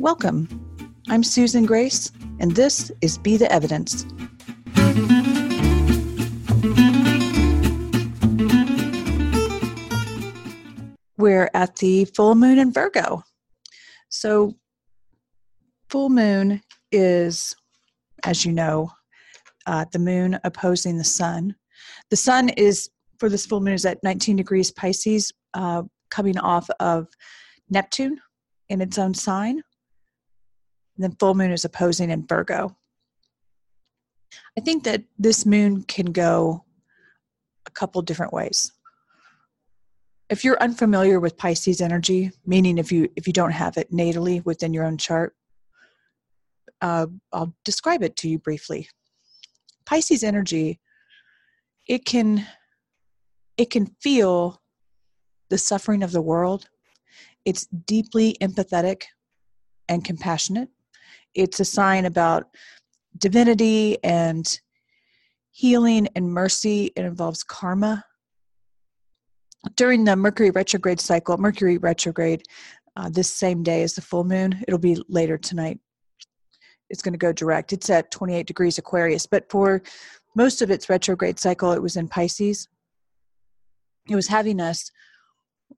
Welcome. I'm Susan Grace, and this is Be the Evidence. We're at the full moon in Virgo. So, full moon is, as you know, uh, the moon opposing the sun. The sun is, for this full moon, is at 19 degrees Pisces, uh, coming off of Neptune in its own sign. And then full moon is opposing in Virgo. I think that this moon can go a couple different ways. If you're unfamiliar with Pisces energy, meaning if you if you don't have it natally within your own chart, uh, I'll describe it to you briefly. Pisces energy, it can it can feel the suffering of the world. It's deeply empathetic and compassionate. It's a sign about divinity and healing and mercy. It involves karma. During the Mercury retrograde cycle, Mercury retrograde, uh, this same day as the full moon, it'll be later tonight it's going to go direct. It's at 28 degrees Aquarius, but for most of its retrograde cycle, it was in Pisces. It was having us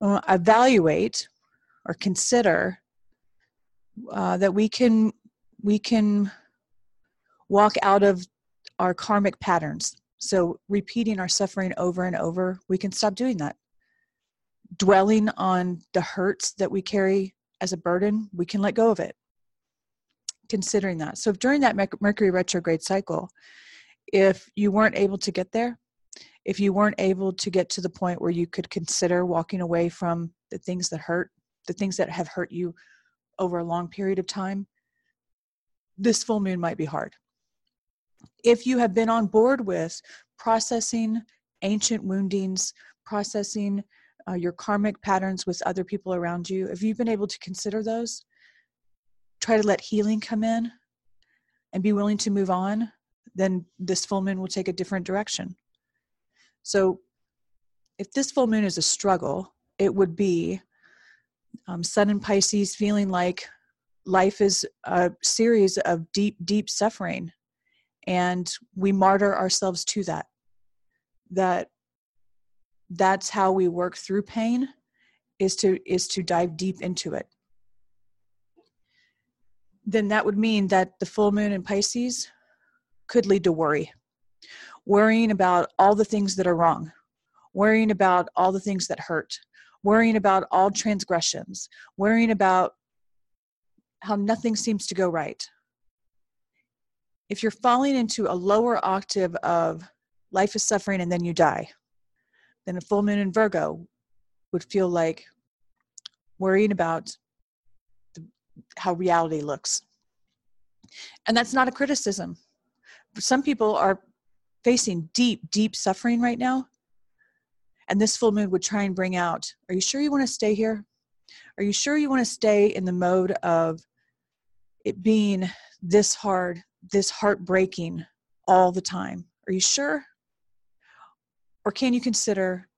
uh, evaluate or consider uh, that we can we can walk out of our karmic patterns. So repeating our suffering over and over, we can stop doing that. Dwelling on the hurts that we carry as a burden, we can let go of it considering that. So during that Mercury retrograde cycle, if you weren't able to get there, if you weren't able to get to the point where you could consider walking away from the things that hurt, the things that have hurt you over a long period of time, this full moon might be hard. If you have been on board with processing ancient woundings, processing uh, your karmic patterns with other people around you, if you've been able to consider those, try to let healing come in and be willing to move on, then this full moon will take a different direction. So, if this full moon is a struggle, it would be um, Sun in Pisces feeling like life is a series of deep, deep suffering, and we martyr ourselves to that. That that's how we work through pain is to is to dive deep into it then that would mean that the full moon in Pisces could lead to worry. Worrying about all the things that are wrong, worrying about all the things that hurt, worrying about all transgressions, worrying about how nothing seems to go right. If you're falling into a lower octave of life is suffering and then you die, then a full moon in Virgo would feel like worrying about how reality looks. And that's not a criticism. Some people are facing deep, deep suffering right now. And this full moon would try and bring out Are you sure you want to stay here? Are you sure you want to stay in the mode of it being this hard, this heartbreaking all the time? Are you sure? Or can you consider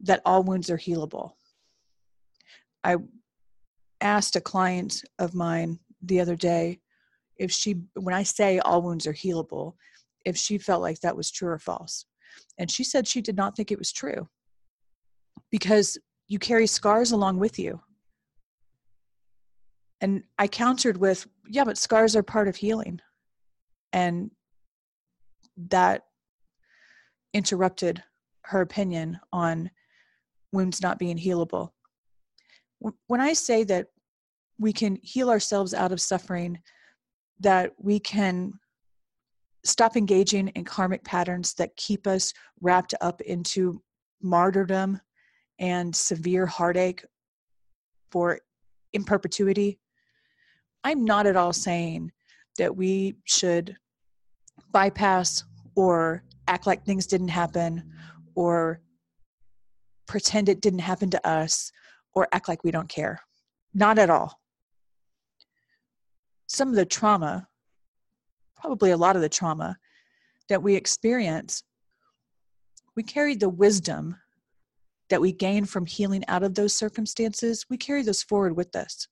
that all wounds are healable? I asked a client of mine the other day if she, when I say all wounds are healable, if she felt like that was true or false. And she said she did not think it was true because you carry scars along with you. And I countered with, yeah, but scars are part of healing. And that interrupted her opinion on wounds not being healable when I say that we can heal ourselves out of suffering, that we can stop engaging in karmic patterns that keep us wrapped up into martyrdom and severe heartache for in perpetuity. I'm not at all saying that we should bypass or act like things didn't happen or pretend it didn't happen to us or act like we don't care. Not at all. Some of the trauma, probably a lot of the trauma that we experience, we carry the wisdom that we gain from healing out of those circumstances, we carry those forward with us.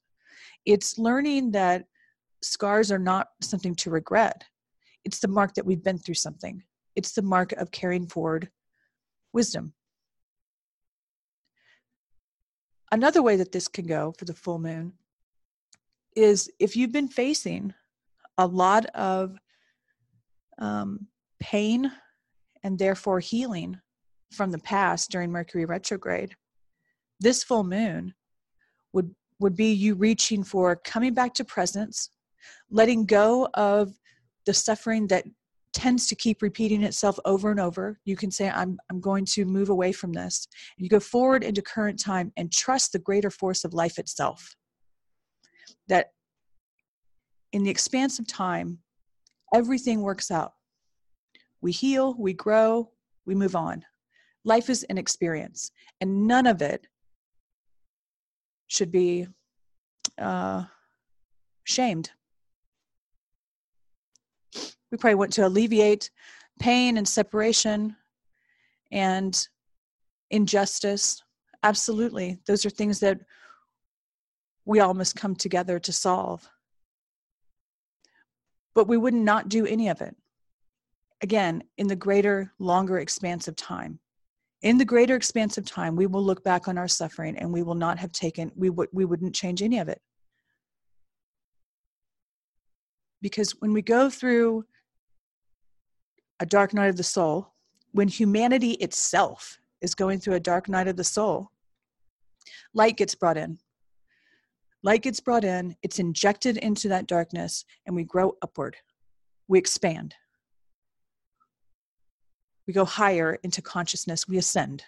It's learning that scars are not something to regret. It's the mark that we've been through something. It's the mark of carrying forward wisdom. Another way that this can go for the full moon is if you've been facing a lot of um, pain and therefore healing from the past during Mercury retrograde, this full moon would would be you reaching for coming back to presence, letting go of the suffering that tends to keep repeating itself over and over. You can say i'm i'm going to move away from this. You go forward into current time and trust the greater force of life itself. That in the expanse of time everything works out. We heal we grow we move on. Life is an experience and none of it should be uh, shamed we probably want to alleviate pain and separation and injustice. Absolutely. Those are things that we all must come together to solve. But we would not do any of it. Again, in the greater, longer expanse of time. In the greater expanse of time, we will look back on our suffering and we will not have taken, we, would, we wouldn't change any of it. Because when we go through a dark night of the soul, when humanity itself is going through a dark night of the soul, light gets brought in. Light gets brought in, it's injected into that darkness, and we grow upward. We expand. We go higher into consciousness, we ascend.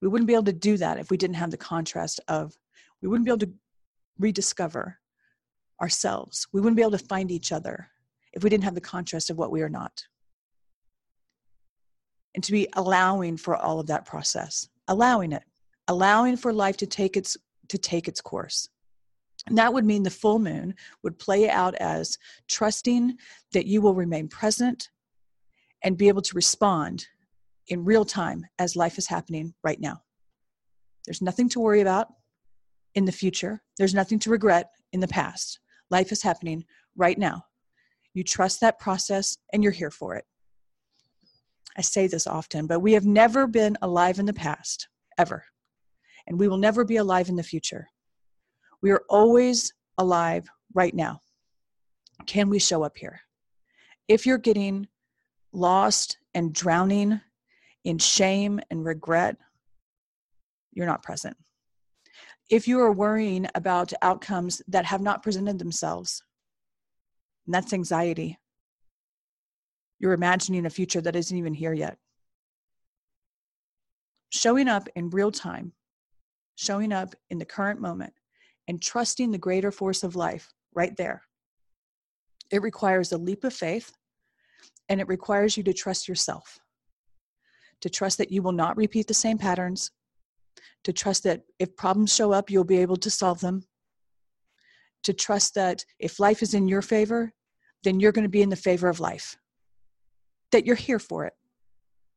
We wouldn't be able to do that if we didn't have the contrast of, we wouldn't be able to rediscover ourselves. We wouldn't be able to find each other if we didn't have the contrast of what we are not. And to be allowing for all of that process, allowing it, allowing for life to take its to take its course. And that would mean the full moon would play out as trusting that you will remain present and be able to respond in real time as life is happening right now. There's nothing to worry about in the future, there's nothing to regret in the past. Life is happening right now. You trust that process and you're here for it. I say this often, but we have never been alive in the past, ever. And we will never be alive in the future. We are always alive right now. Can we show up here? If you're getting lost and drowning in shame and regret, you're not present. If you are worrying about outcomes that have not presented themselves, that's anxiety. You're imagining a future that isn't even here yet. Showing up in real time, showing up in the current moment, and trusting the greater force of life right there. It requires a leap of faith and it requires you to trust yourself, to trust that you will not repeat the same patterns, to trust that if problems show up, you'll be able to solve them, to trust that if life is in your favor, then you're going to be in the favor of life. That you're here for it.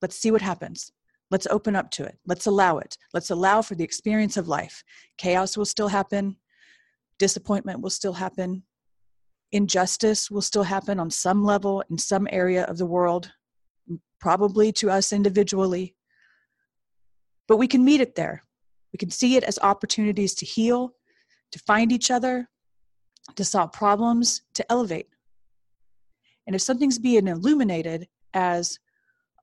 Let's see what happens. Let's open up to it. Let's allow it. Let's allow for the experience of life. Chaos will still happen. Disappointment will still happen. Injustice will still happen on some level in some area of the world, probably to us individually. But we can meet it there. We can see it as opportunities to heal, to find each other, to solve problems, to elevate. And if something's being illuminated as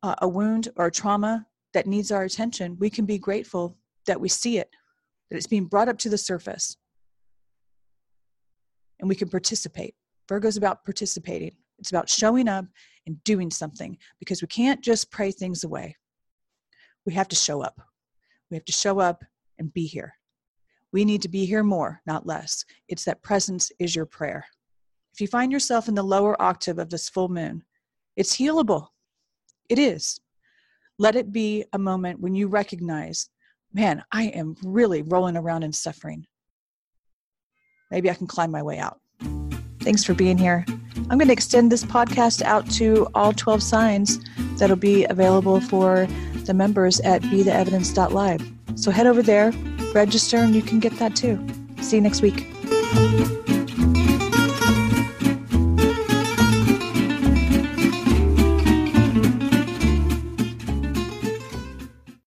uh, a wound or a trauma that needs our attention, we can be grateful that we see it, that it's being brought up to the surface. And we can participate. Virgo's about participating. It's about showing up and doing something because we can't just pray things away. We have to show up. We have to show up and be here. We need to be here more, not less. It's that presence is your prayer. If you find yourself in the lower octave of this full moon, it's healable. It is. Let it be a moment when you recognize, man, I am really rolling around in suffering. Maybe I can climb my way out. Thanks for being here. I'm going to extend this podcast out to all 12 signs that'll be available for the members at betheevidence.live. So head over there, register, and you can get that too. See you next week.